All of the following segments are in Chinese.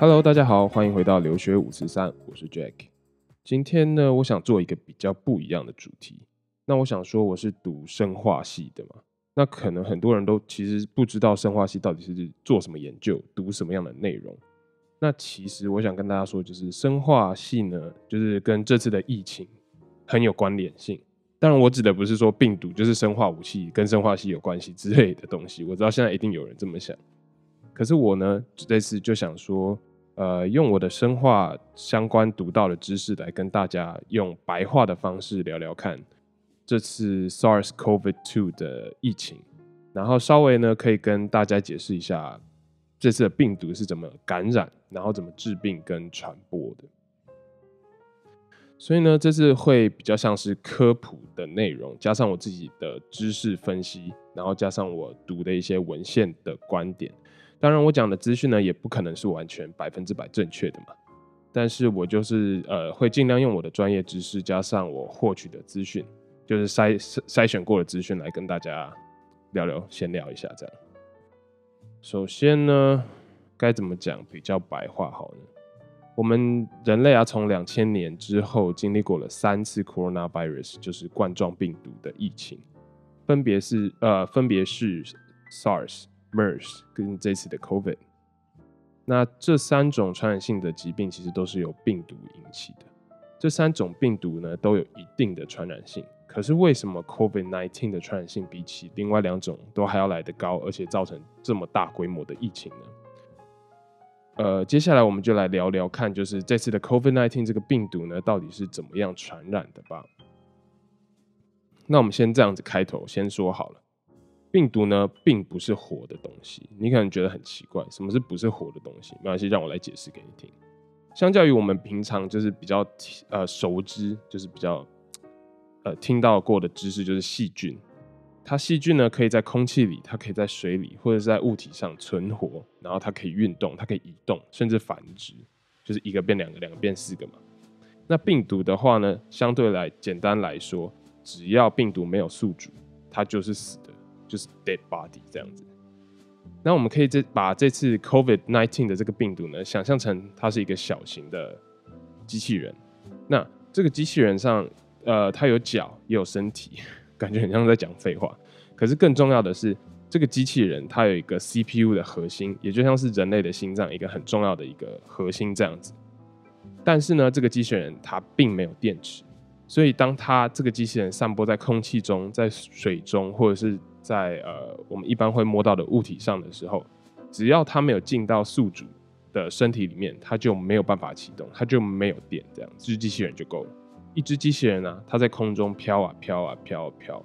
Hello，大家好，欢迎回到留学五四三，我是 Jack。今天呢，我想做一个比较不一样的主题。那我想说，我是读生化系的嘛，那可能很多人都其实不知道生化系到底是做什么研究，读什么样的内容。那其实我想跟大家说，就是生化系呢，就是跟这次的疫情很有关联性。当然，我指的不是说病毒就是生化武器跟生化系有关系之类的东西。我知道现在一定有人这么想，可是我呢，这次就想说。呃，用我的生化相关读到的知识来跟大家用白话的方式聊聊看这次 SARS-CoV-2 的疫情，然后稍微呢可以跟大家解释一下这次的病毒是怎么感染，然后怎么治病跟传播的。所以呢，这次会比较像是科普的内容，加上我自己的知识分析，然后加上我读的一些文献的观点。当然，我讲的资讯呢，也不可能是完全百分之百正确的嘛。但是我就是呃，会尽量用我的专业知识，加上我获取的资讯，就是筛筛选过的资讯来跟大家聊聊、闲聊一下这样。首先呢，该怎么讲比较白话好呢？我们人类啊，从两千年之后经历过了三次 coronavirus，就是冠状病毒的疫情，分别是呃，分别是 SARS。MERS 跟这次的 COVID，那这三种传染性的疾病其实都是由病毒引起的。这三种病毒呢都有一定的传染性，可是为什么 COVID-19 的传染性比起另外两种都还要来得高，而且造成这么大规模的疫情呢？呃，接下来我们就来聊聊看，就是这次的 COVID-19 这个病毒呢到底是怎么样传染的吧。那我们先这样子开头，先说好了。病毒呢，并不是活的东西。你可能觉得很奇怪，什么是不是活的东西？没关系，让我来解释给你听。相较于我们平常就是比较呃熟知，就是比较听到过的知识，就是细菌。它细菌呢，可以在空气里，它可以在水里，或者是在物体上存活，然后它可以运动，它可以移动，甚至繁殖，就是一个变两个，两个变四个嘛。那病毒的话呢，相对来简单来说，只要病毒没有宿主，它就是死的。就是 dead body 这样子，那我们可以这把这次 COVID nineteen 的这个病毒呢，想象成它是一个小型的机器人。那这个机器人上，呃，它有脚也有身体，感觉很像在讲废话。可是更重要的是，这个机器人它有一个 CPU 的核心，也就像是人类的心脏一个很重要的一个核心这样子。但是呢，这个机器人它并没有电池，所以当它这个机器人散播在空气中、在水中，或者是在呃，我们一般会摸到的物体上的时候，只要它没有进到宿主的身体里面，它就没有办法启动，它就没有电，这样，这只机器人就够了。一只机器人呢，它在空中飘啊飘啊飘啊飘，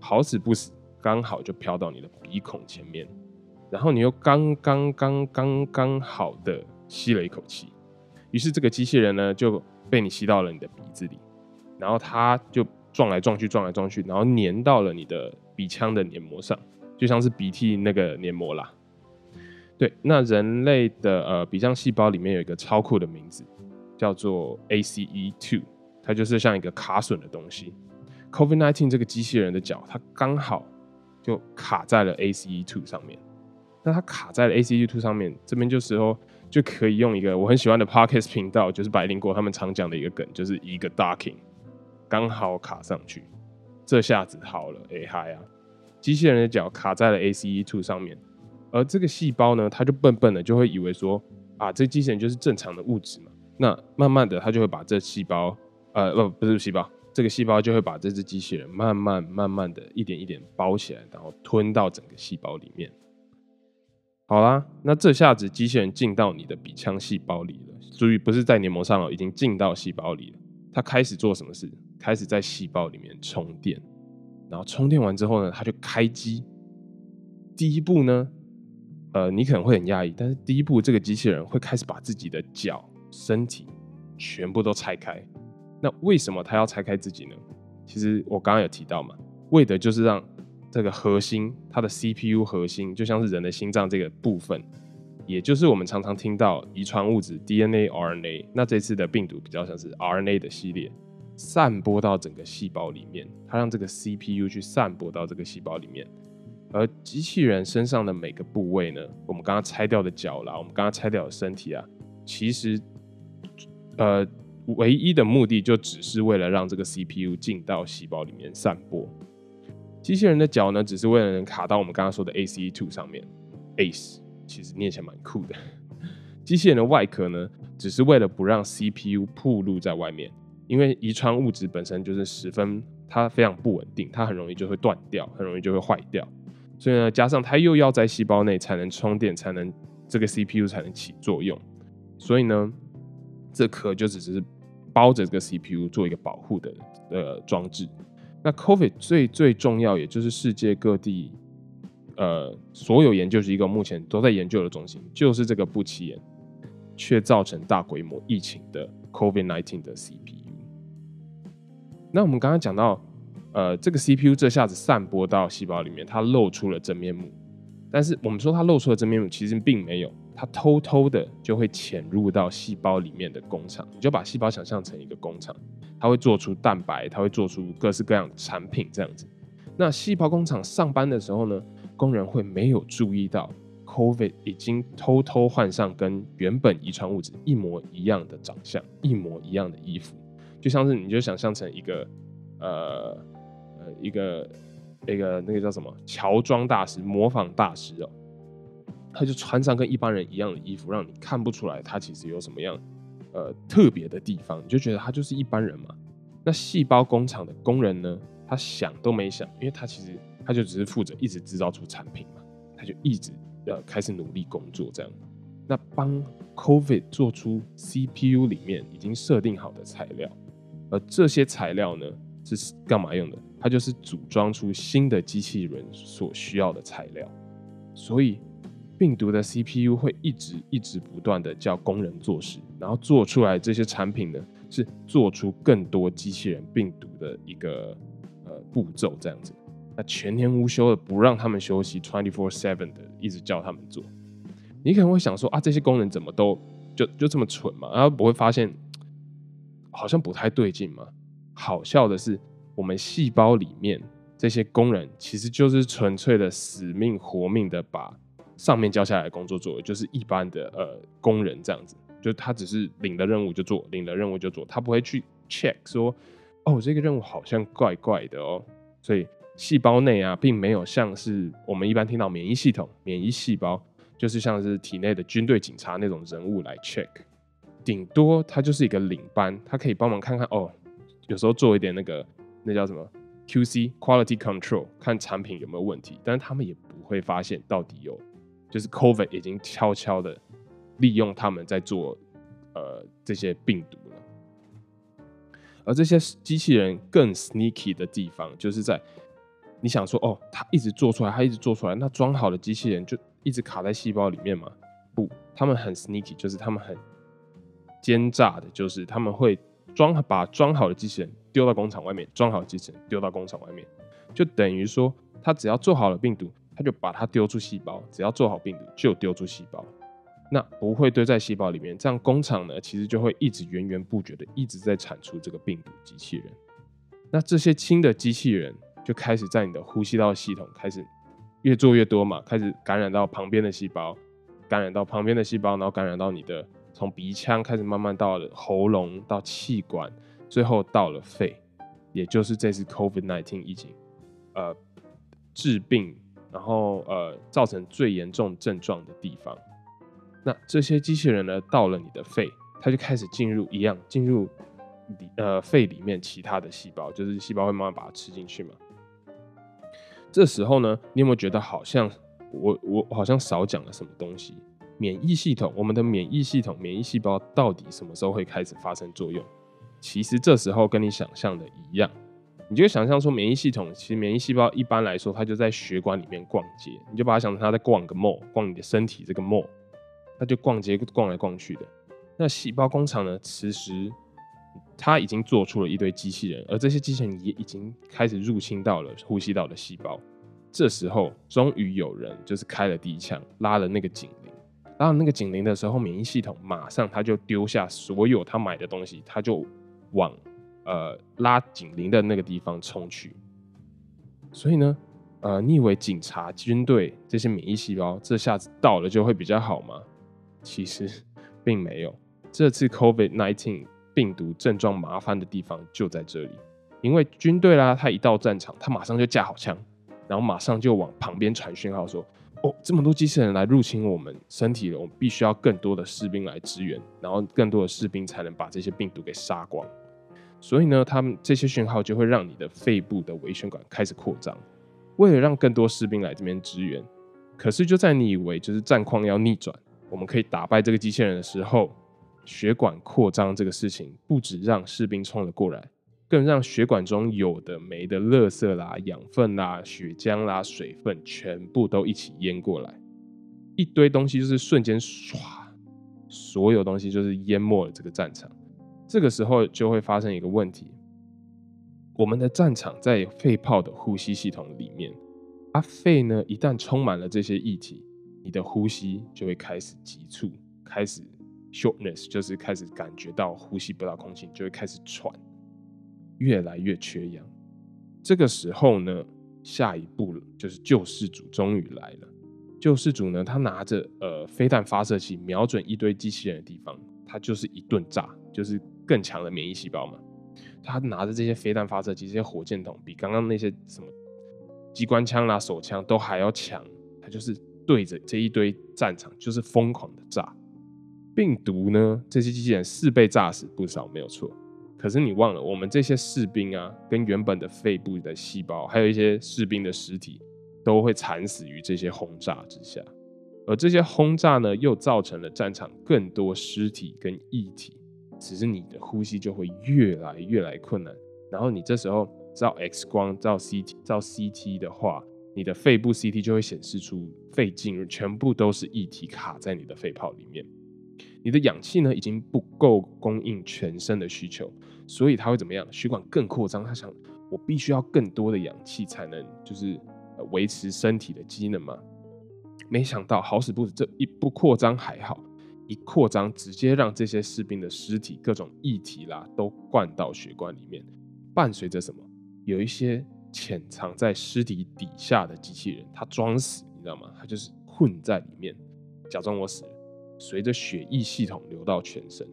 好死不死，刚好就飘到你的鼻孔前面，然后你又刚刚刚刚刚好的吸了一口气，于是这个机器人呢就被你吸到了你的鼻子里，然后它就撞来撞去，撞来撞去，然后粘到了你的。鼻腔的黏膜上，就像是鼻涕那个黏膜啦。对，那人类的呃鼻腔细胞里面有一个超酷的名字，叫做 ACE2，它就是像一个卡榫的东西。COVID-19 这个机器人的脚，它刚好就卡在了 ACE2 上面。那它卡在了 ACE2 上面，这边就时候就可以用一个我很喜欢的 Podcast 频道，就是百灵果他们常讲的一个梗，就是一个 docking，刚好卡上去。这下子好了，哎嗨啊！机器人的脚卡在了 ACE2 上面，而这个细胞呢，它就笨笨的就会以为说啊，这机器人就是正常的物质嘛。那慢慢的，它就会把这细胞，呃，不，不是细胞，这个细胞就会把这只机器人慢慢慢慢的一点一点包起来，然后吞到整个细胞里面。好啦，那这下子机器人进到你的鼻腔细胞里了，注意不是在黏膜上了，已经进到细胞里了。它开始做什么事？开始在细胞里面充电，然后充电完之后呢，它就开机。第一步呢，呃，你可能会很压抑，但是第一步，这个机器人会开始把自己的脚、身体全部都拆开。那为什么它要拆开自己呢？其实我刚刚有提到嘛，为的就是让这个核心，它的 CPU 核心，就像是人的心脏这个部分，也就是我们常常听到遗传物质 DNA、RNA。那这次的病毒比较像是 RNA 的系列，散播到整个细胞里面，它让这个 CPU 去散播到这个细胞里面。而机器人身上的每个部位呢，我们刚刚拆掉的脚啦，我们刚刚拆掉的身体啊，其实，呃，唯一的目的就只是为了让这个 CPU 进到细胞里面散播。机器人的脚呢，只是为了能卡到我们刚刚说的 ACE2 上面，ACE 其实念起来蛮酷的。机器人的外壳呢，只是为了不让 CPU 暴露在外面，因为遗传物质本身就是十分，它非常不稳定，它很容易就会断掉，很容易就会坏掉。所以呢，加上它又要在细胞内才能充电，才能这个 CPU 才能起作用，所以呢，这壳就只是包着这个 CPU 做一个保护的呃装置。那 COVID 最最重要，也就是世界各地呃所有研究机构目前都在研究的中心，就是这个不起眼却造成大规模疫情的 COVID-19 的 CPU。那我们刚刚讲到。呃，这个 CPU 这下子散播到细胞里面，它露出了真面目。但是我们说它露出了真面目，其实并没有，它偷偷的就会潜入到细胞里面的工厂。你就把细胞想象成一个工厂，它会做出蛋白，它会做出各式各样的产品这样子。那细胞工厂上班的时候呢，工人会没有注意到 COVID 已经偷偷换上跟原本遗传物质一模一样的长相，一模一样的衣服，就像是你就想象成一个呃。呃，一个那个那个叫什么乔装大师、模仿大师哦，他就穿上跟一般人一样的衣服，让你看不出来他其实有什么样呃特别的地方，你就觉得他就是一般人嘛。那细胞工厂的工人呢，他想都没想，因为他其实他就只是负责一直制造出产品嘛，他就一直呃开始努力工作这样。那帮 COVID 做出 CPU 里面已经设定好的材料，而这些材料呢？是干嘛用的？它就是组装出新的机器人所需要的材料。所以，病毒的 CPU 会一直一直不断的叫工人做事，然后做出来这些产品呢，是做出更多机器人病毒的一个呃步骤这样子。那全年无休的不让他们休息，twenty four seven 的一直叫他们做。你可能会想说啊，这些工人怎么都就就这么蠢嘛？然后不会发现好像不太对劲嘛？好笑的是，我们细胞里面这些工人其实就是纯粹的死命活命的把上面交下来的工作做，就是一般的呃工人这样子，就他只是领了任务就做，领了任务就做，他不会去 check 说哦这个任务好像怪怪的哦。所以细胞内啊，并没有像是我们一般听到免疫系统、免疫细胞，就是像是体内的军队警察那种人物来 check，顶多他就是一个领班，他可以帮忙看看哦。有时候做一点那个，那叫什么 QC quality control，看产品有没有问题，但是他们也不会发现到底有，就是 COVID 已经悄悄的利用他们在做呃这些病毒了。而这些机器人更 sneaky 的地方，就是在你想说哦，它一直做出来，它一直做出来，那装好的机器人就一直卡在细胞里面吗？不，他们很 sneaky，就是他们很奸诈的，就是他们会。装把装好的机器人丢到工厂外面，装好机器人丢到工厂外面，就等于说，他只要做好了病毒，他就把它丢出细胞。只要做好病毒，就丢出细胞，那不会堆在细胞里面。这样工厂呢，其实就会一直源源不绝的一直在产出这个病毒机器人。那这些新的机器人就开始在你的呼吸道系统开始越做越多嘛，开始感染到旁边的细胞，感染到旁边的细胞，然后感染到你的。从鼻腔开始，慢慢到了喉咙，到气管，最后到了肺，也就是这次 COVID-19 疫情，呃，治病，然后呃，造成最严重症状的地方。那这些机器人呢，到了你的肺，它就开始进入一样，进入里呃肺里面其他的细胞，就是细胞会慢慢把它吃进去嘛。这时候呢，你有没有觉得好像我我好像少讲了什么东西？免疫系统，我们的免疫系统，免疫细胞到底什么时候会开始发生作用？其实这时候跟你想象的一样，你就想象说，免疫系统其实免疫细胞一般来说，它就在血管里面逛街，你就把它想成它在逛个 mall，逛你的身体这个 mall，它就逛街逛来逛去的。那细胞工厂呢，其实它已经做出了一堆机器人，而这些机器人也已经开始入侵到了呼吸道的细胞。这时候，终于有人就是开了第一枪，拉了那个警铃。拉了那个警铃的时候，免疫系统马上他就丢下所有他买的东西，他就往呃拉警铃的那个地方冲去。所以呢，呃，你以为警察、军队这些免疫细胞这下子到了就会比较好吗？其实 并没有。这次 COVID-19 病毒症状麻烦的地方就在这里，因为军队啦，他一到战场，他马上就架好枪，然后马上就往旁边传讯号说：“哦，这么多机器人来入侵我们身体了，我们必须要更多的士兵来支援，然后更多的士兵才能把这些病毒给杀光。”所以呢，他们这些讯号就会让你的肺部的微血管开始扩张，为了让更多士兵来这边支援。可是就在你以为就是战况要逆转，我们可以打败这个机器人的时候，血管扩张这个事情不止让士兵冲了过来，更让血管中有的没的垃圾啦、养分啦、血浆啦、水分全部都一起淹过来，一堆东西就是瞬间唰，所有东西就是淹没了这个战场。这个时候就会发生一个问题，我们的战场在肺泡的呼吸系统里面，啊，肺呢一旦充满了这些液体，你的呼吸就会开始急促，开始 shortness，就是开始感觉到呼吸不到空气，就会开始喘，越来越缺氧。这个时候呢，下一步就是救世主终于来了。救世主呢，他拿着呃飞弹发射器，瞄准一堆机器人的地方，他就是一顿炸，就是。更强的免疫细胞嘛，他拿着这些飞弹发射器、这些火箭筒，比刚刚那些什么机关枪啦、手枪都还要强。他就是对着这一堆战场，就是疯狂的炸。病毒呢，这些机器人是被炸死不少，没有错。可是你忘了，我们这些士兵啊，跟原本的肺部的细胞，还有一些士兵的尸体，都会惨死于这些轰炸之下。而这些轰炸呢，又造成了战场更多尸体跟异体。只是你的呼吸就会越来越来困难，然后你这时候照 X 光、照 CT、照 CT 的话，你的肺部 CT 就会显示出肺进全部都是液体卡在你的肺泡里面，你的氧气呢已经不够供应全身的需求，所以它会怎么样？血管更扩张，它想我必须要更多的氧气才能就是维持身体的机能嘛？没想到好死不死，这一不扩张还好。一扩张，直接让这些士兵的尸体、各种液体啦，都灌到血管里面。伴随着什么？有一些潜藏在尸体底下的机器人，他装死，你知道吗？他就是混在里面，假装我死了。随着血液系统流到全身，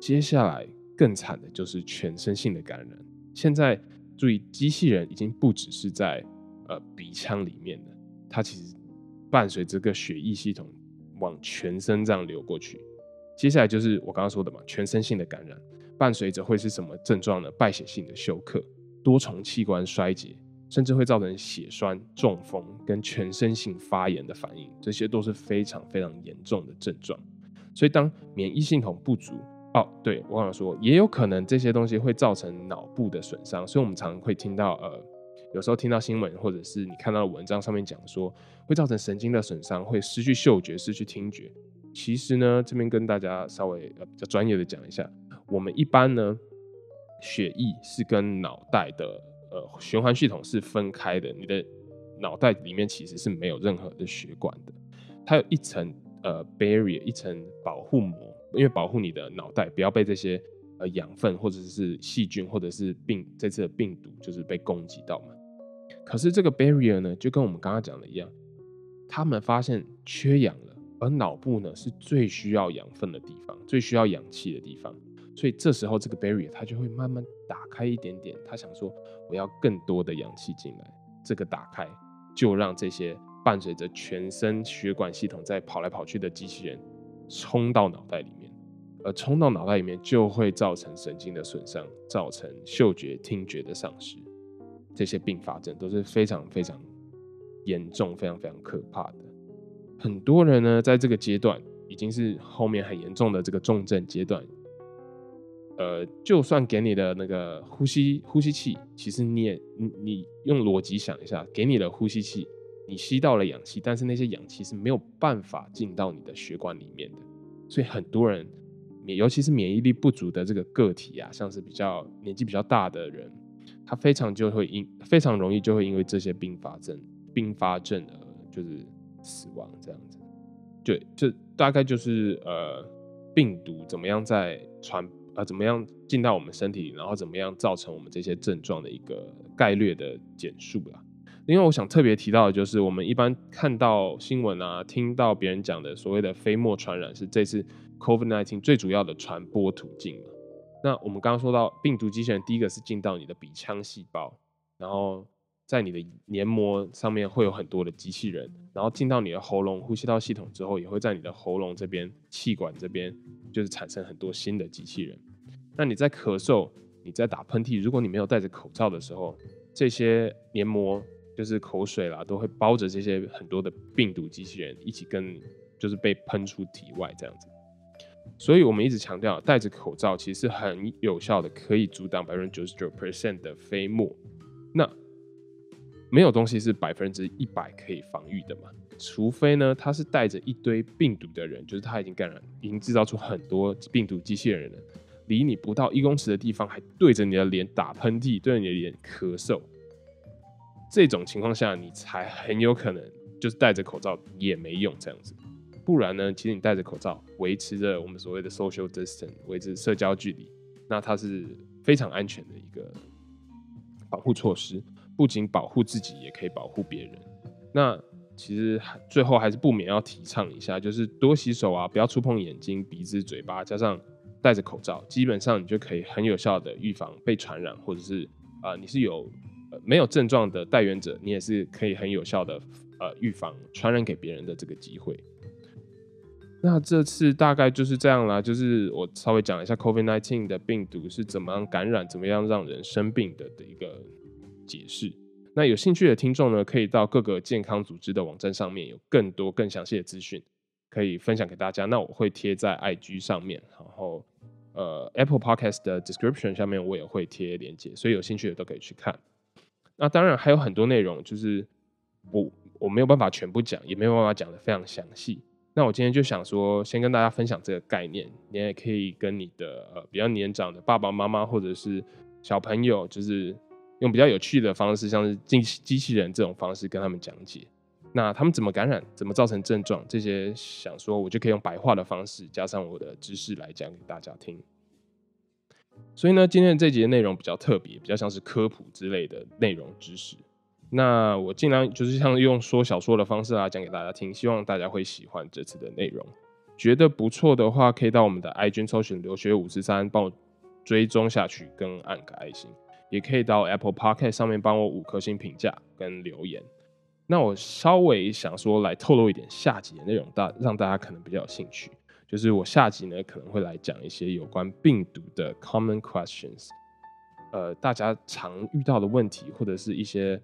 接下来更惨的就是全身性的感染。现在注意，机器人已经不只是在呃鼻腔里面的，它其实伴随这个血液系统。往全身这样流过去，接下来就是我刚刚说的嘛，全身性的感染，伴随着会是什么症状呢？败血性的休克、多重器官衰竭，甚至会造成血栓、中风跟全身性发炎的反应，这些都是非常非常严重的症状。所以当免疫系统不足，哦，对我刚刚说，也有可能这些东西会造成脑部的损伤，所以我们常常会听到呃。有时候听到新闻，或者是你看到的文章上面讲说，会造成神经的损伤，会失去嗅觉，失去听觉。其实呢，这边跟大家稍微呃比较专业的讲一下，我们一般呢，血液是跟脑袋的呃循环系统是分开的，你的脑袋里面其实是没有任何的血管的，它有一层呃 barrier，一层保护膜，因为保护你的脑袋不要被这些呃养分或者是细菌或者是病这次的病毒就是被攻击到嘛。可是这个 barrier 呢，就跟我们刚刚讲的一样，他们发现缺氧了，而脑部呢是最需要养分的地方，最需要氧气的地方，所以这时候这个 barrier 它就会慢慢打开一点点，他想说我要更多的氧气进来，这个打开就让这些伴随着全身血管系统在跑来跑去的机器人冲到脑袋里面，而冲到脑袋里面就会造成神经的损伤，造成嗅觉、听觉的丧失。这些并发症都是非常非常严重、非常非常可怕的。很多人呢，在这个阶段已经是后面很严重的这个重症阶段。呃，就算给你的那个呼吸呼吸器，其实你也你你用逻辑想一下，给你的呼吸器，你吸到了氧气，但是那些氧气是没有办法进到你的血管里面的。所以很多人，尤其是免疫力不足的这个个体啊，像是比较年纪比较大的人。他非常就会因非常容易就会因为这些并发症并发症而就是死亡这样子。对，就大概就是呃，病毒怎么样在传啊，怎么样进到我们身体，然后怎么样造成我们这些症状的一个概略的简述啦。因为我想特别提到的就是，我们一般看到新闻啊，听到别人讲的所谓的飞沫传染是这次 COVID-19 最主要的传播途径嘛。那我们刚刚说到病毒机器人，第一个是进到你的鼻腔细胞，然后在你的黏膜上面会有很多的机器人，然后进到你的喉咙呼吸道系统之后，也会在你的喉咙这边气管这边就是产生很多新的机器人。那你在咳嗽、你在打喷嚏，如果你没有戴着口罩的时候，这些黏膜就是口水啦，都会包着这些很多的病毒机器人一起跟就是被喷出体外这样子。所以我们一直强调，戴着口罩其实很有效的，可以阻挡百分之九十九 percent 的飞沫。那没有东西是百分之一百可以防御的嘛？除非呢，他是带着一堆病毒的人，就是他已经感染，已经制造出很多病毒机器人了，离你不到一公尺的地方，还对着你的脸打喷嚏，对着你的脸咳嗽。这种情况下，你才很有可能就是戴着口罩也没用这样子。不然呢？其实你戴着口罩，维持着我们所谓的 social distance，维持社交距离，那它是非常安全的一个保护措施。不仅保护自己，也可以保护别人。那其实最后还是不免要提倡一下，就是多洗手啊，不要触碰眼睛、鼻子、嘴巴，加上戴着口罩，基本上你就可以很有效的预防被传染，或者是啊，你是有没有症状的带源者，你也是可以很有效的呃预防传染给别人的这个机会。那这次大概就是这样啦，就是我稍微讲一下 COVID-19 的病毒是怎么样感染，怎么样让人生病的的一个解释。那有兴趣的听众呢，可以到各个健康组织的网站上面，有更多更详细的资讯可以分享给大家。那我会贴在 IG 上面，然后呃 Apple Podcast 的 description 下面我也会贴链接，所以有兴趣的都可以去看。那当然还有很多内容，就是我我没有办法全部讲，也没有办法讲的非常详细。那我今天就想说，先跟大家分享这个概念，你也可以跟你的呃比较年长的爸爸妈妈或者是小朋友，就是用比较有趣的方式，像是机机器人这种方式跟他们讲解。那他们怎么感染，怎么造成症状，这些想说我就可以用白话的方式，加上我的知识来讲给大家听。所以呢，今天的这节内容比较特别，比较像是科普之类的内容知识。那我尽量就是像用说小说的方式来讲给大家听，希望大家会喜欢这次的内容。觉得不错的话，可以到我们的 IG 搜寻“留学五十三”，帮我追踪下去跟按个爱心。也可以到 Apple Podcast 上面帮我五颗星评价跟留言。那我稍微想说来透露一点下集的内容，大让大家可能比较有兴趣。就是我下集呢可能会来讲一些有关病毒的 common questions，呃，大家常遇到的问题或者是一些。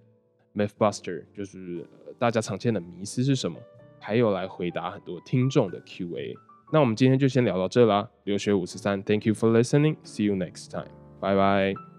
MythBuster 就是大家常见的迷思是什么？还有来回答很多听众的 Q&A。那我们今天就先聊到这啦。留学五十三，Thank you for listening. See you next time. Bye bye.